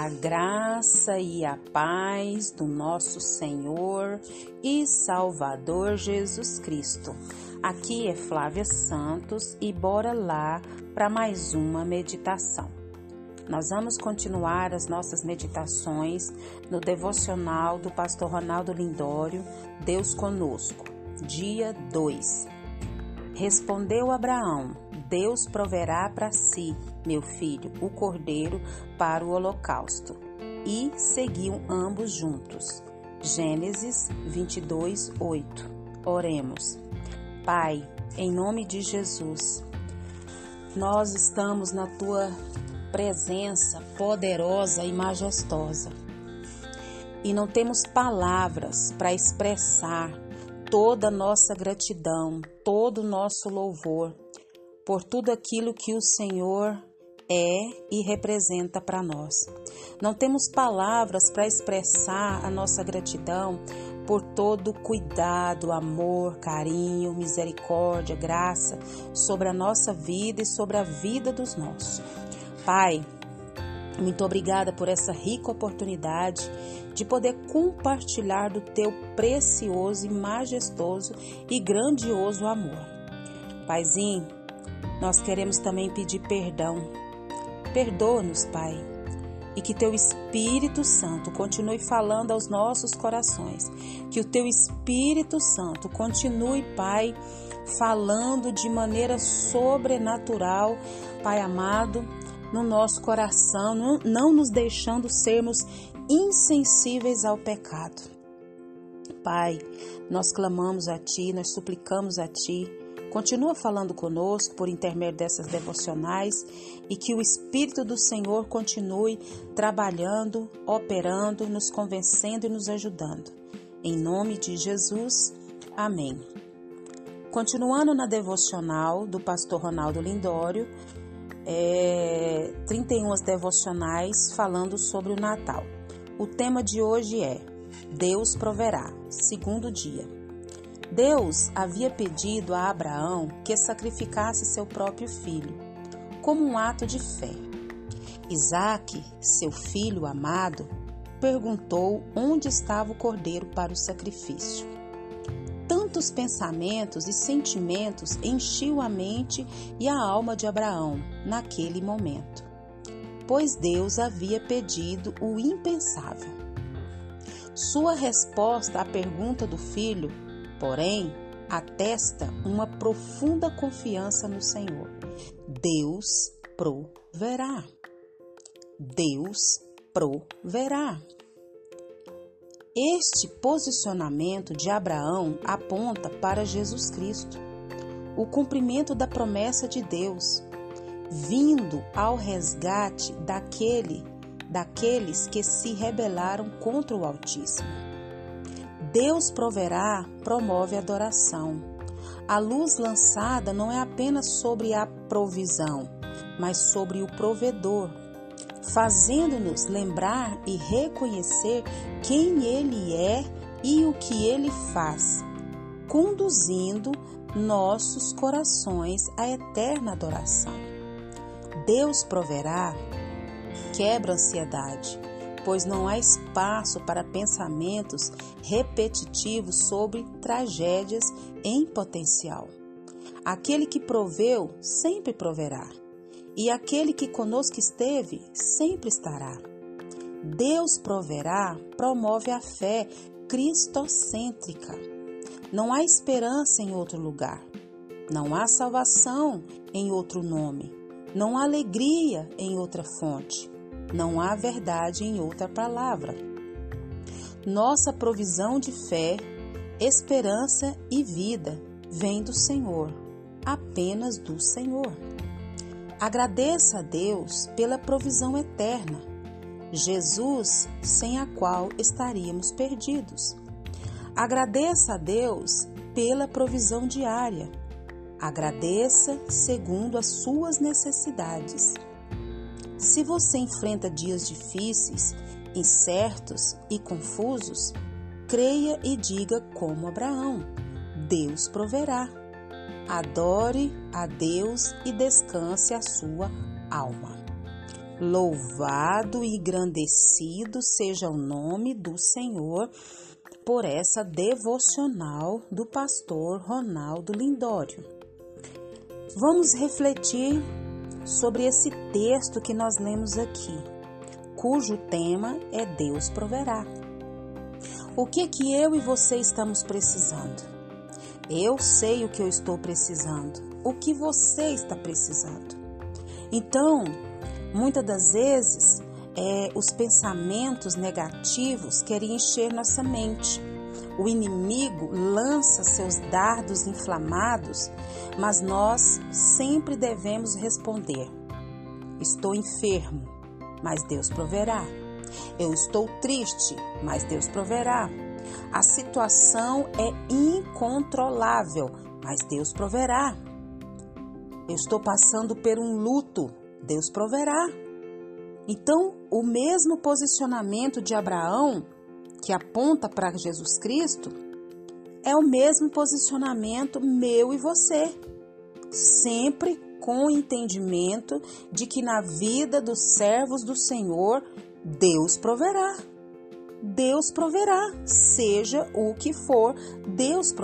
A graça e a paz do nosso Senhor e Salvador Jesus Cristo. Aqui é Flávia Santos e bora lá para mais uma meditação. Nós vamos continuar as nossas meditações no devocional do pastor Ronaldo Lindório, Deus conosco, dia 2. Respondeu Abraão: Deus proverá para si, meu filho, o cordeiro para o holocausto. E seguiam ambos juntos. Gênesis 22, 8. Oremos. Pai, em nome de Jesus, nós estamos na tua presença poderosa e majestosa. E não temos palavras para expressar toda a nossa gratidão, todo o nosso louvor por tudo aquilo que o Senhor é e representa para nós. Não temos palavras para expressar a nossa gratidão por todo cuidado, amor, carinho, misericórdia, graça sobre a nossa vida e sobre a vida dos nossos. Pai, muito obrigada por essa rica oportunidade de poder compartilhar do teu precioso e majestoso e grandioso amor. Paizinho, nós queremos também pedir perdão. Perdoa-nos, Pai, e que Teu Espírito Santo continue falando aos nossos corações. Que o Teu Espírito Santo continue, Pai, falando de maneira sobrenatural, Pai amado, no nosso coração, não, nos deixando sermos insensíveis ao pecado. Pai, nós clamamos a Ti, nós suplicamos a Ti Continua falando conosco por intermédio dessas devocionais e que o Espírito do Senhor continue trabalhando, operando, nos convencendo e nos ajudando. Em nome de Jesus, amém. Continuando na devocional do pastor Ronaldo Lindório, é, 31 devocionais falando sobre o Natal. O tema de hoje é Deus proverá, segundo dia. Deus havia pedido a Abraão que sacrificasse seu próprio filho, como um ato de fé. Isaac, seu filho amado, perguntou onde estava o cordeiro para o sacrifício. Tantos pensamentos e sentimentos enchiam a mente e a alma de Abraão naquele momento, pois Deus havia pedido o impensável. Sua resposta à pergunta do filho porém, atesta uma profunda confiança no Senhor. Deus proverá. Deus proverá. Este posicionamento de Abraão aponta para Jesus Cristo, o cumprimento da promessa de Deus, vindo ao resgate daquele, daqueles que se rebelaram contra o Altíssimo. Deus proverá promove adoração. A luz lançada não é apenas sobre a provisão, mas sobre o provedor, fazendo-nos lembrar e reconhecer quem Ele é e o que Ele faz, conduzindo nossos corações à eterna adoração. Deus proverá, quebra a ansiedade, pois não há espaço para pensamentos repetitivos sobre tragédias em potencial. Aquele que proveu sempre proverá, e aquele que conosco esteve sempre estará. Deus proverá promove a fé cristocêntrica. Não há esperança em outro lugar. Não há salvação em outro nome. Não há alegria em outra fonte. Não há verdade em outra palavra. Nossa provisão de fé, esperança e vida vem do Senhor, apenas do Senhor. Agradeça a Deus pela provisão eterna, Jesus, sem a qual estaríamos perdidos. Agradeça a Deus pela provisão diária. Agradeça segundo as suas necessidades. Se você enfrenta dias difíceis, incertos e confusos, creia e diga como Abraão: Deus proverá. Adore a Deus e descanse a sua alma. Louvado e engrandecido seja o nome do Senhor por essa devocional do pastor Ronaldo Lindório. Vamos refletir sobre esse texto que nós lemos aqui, cujo tema é Deus proverá. O que que eu e você estamos precisando? Eu sei o que eu estou precisando. O que você está precisando? Então, muitas das vezes, é, os pensamentos negativos querem encher nossa mente. O inimigo lança seus dardos inflamados, mas nós sempre devemos responder: Estou enfermo, mas Deus proverá. Eu estou triste, mas Deus proverá. A situação é incontrolável, mas Deus proverá. Eu estou passando por um luto, Deus proverá. Então, o mesmo posicionamento de Abraão, que aponta para Jesus Cristo, é o mesmo posicionamento meu e você. Sempre com o entendimento de que na vida dos servos do Senhor, Deus proverá. Deus proverá, seja o que for, Deus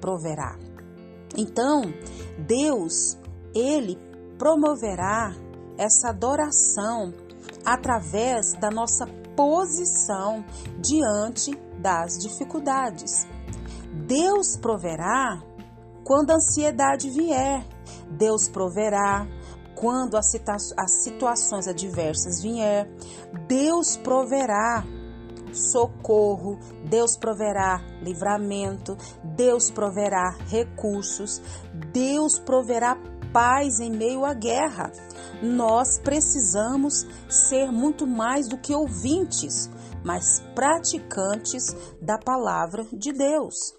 proverá. Então, Deus, ele promoverá essa adoração através da nossa posição diante das dificuldades. Deus proverá quando a ansiedade vier. Deus proverá quando as, situações adversas vier. Deus proverá socorro, Deus proverá livramento, Deus proverá recursos, Deus proverá paz em meio à guerra. Nós precisamos ser muito mais do que ouvintes, mas praticantes da palavra de Deus.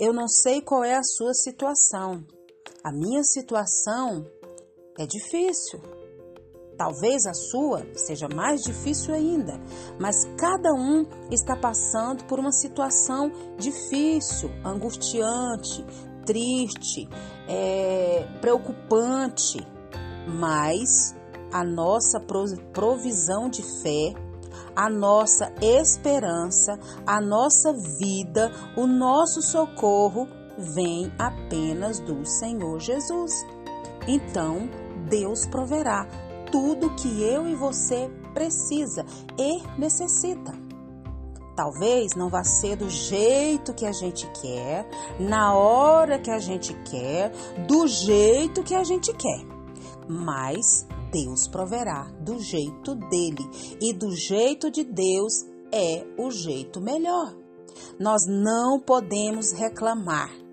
Eu não sei qual é a sua situação. A minha situação é difícil. Talvez a sua seja mais difícil ainda, mas cada um está passando por uma situação difícil, angustiante, triste, é, preocupante. Mas a nossa provisão de fé, a nossa esperança, a nossa vida, o nosso socorro vem apenas do Senhor Jesus. Então, Deus proverá tudo que eu e você precisa e necessita. Talvez não vá ser do jeito que a gente quer, na hora que a gente quer, do jeito que a gente quer. Mas Deus proverá do jeito dele e do jeito de Deus é o jeito melhor. Nós não podemos reclamar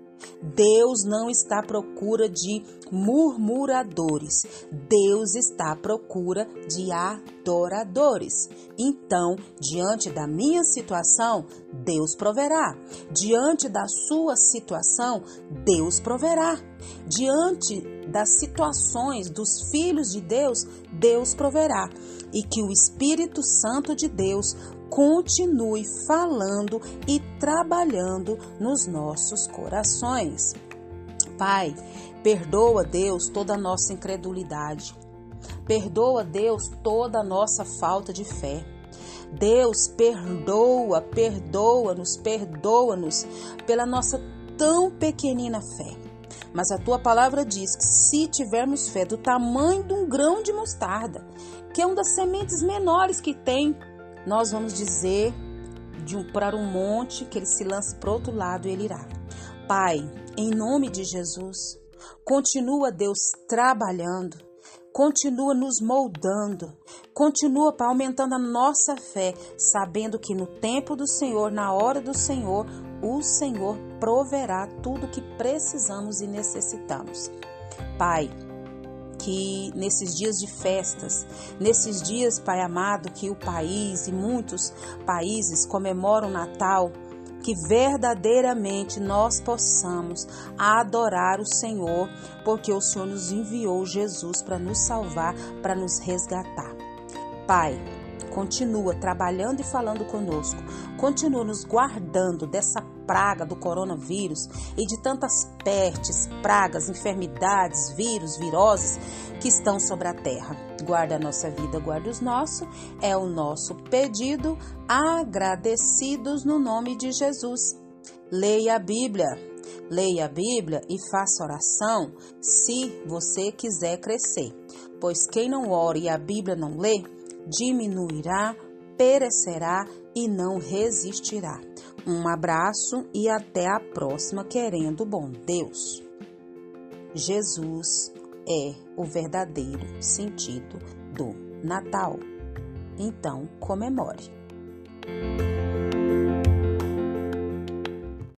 Deus não está à procura de murmuradores. Deus está à procura de adoradores. Então, diante da minha situação, Deus proverá. Diante da sua situação, Deus proverá. Diante das situações dos filhos de Deus, Deus proverá. E que o Espírito Santo de Deus continue falando e trabalhando nos nossos corações. Pai, perdoa, Deus, toda a nossa incredulidade. Perdoa, Deus, toda a nossa falta de fé. Deus, perdoa, perdoa-nos, perdoa-nos pela nossa tão pequenina fé. Mas a tua palavra diz que se tivermos fé do tamanho de um grão de mostarda, que é uma das sementes menores que tem, nós vamos dizer de um, para um monte que ele se lance para outro lado e ele irá. Pai, em nome de Jesus, continua Deus trabalhando, continua nos moldando, continua Pai, aumentando a nossa fé, sabendo que no tempo do Senhor, na hora do Senhor, o Senhor proverá tudo que precisamos e necessitamos. Pai, que nesses dias de festas, nesses dias, Pai amado, que o país e muitos países comemoram Natal, que verdadeiramente nós possamos adorar o Senhor, porque o Senhor nos enviou Jesus para nos salvar, para nos resgatar. Pai, continua trabalhando e falando conosco, continua nos guardando dessa praga do coronavírus e de tantas pestes, pragas, enfermidades, vírus, viroses que estão sobre a terra. Guarda a nossa vida, guarda os nossos, é o nosso pedido, agradecidos no nome de Jesus. Leia a Bíblia. Leia a Bíblia e faça oração se você quiser crescer, pois quem não ora e a Bíblia não lê, diminuirá, perecerá e não resistirá. Um abraço e até a próxima, querendo bom Deus. Jesus é o verdadeiro sentido do Natal. Então, comemore.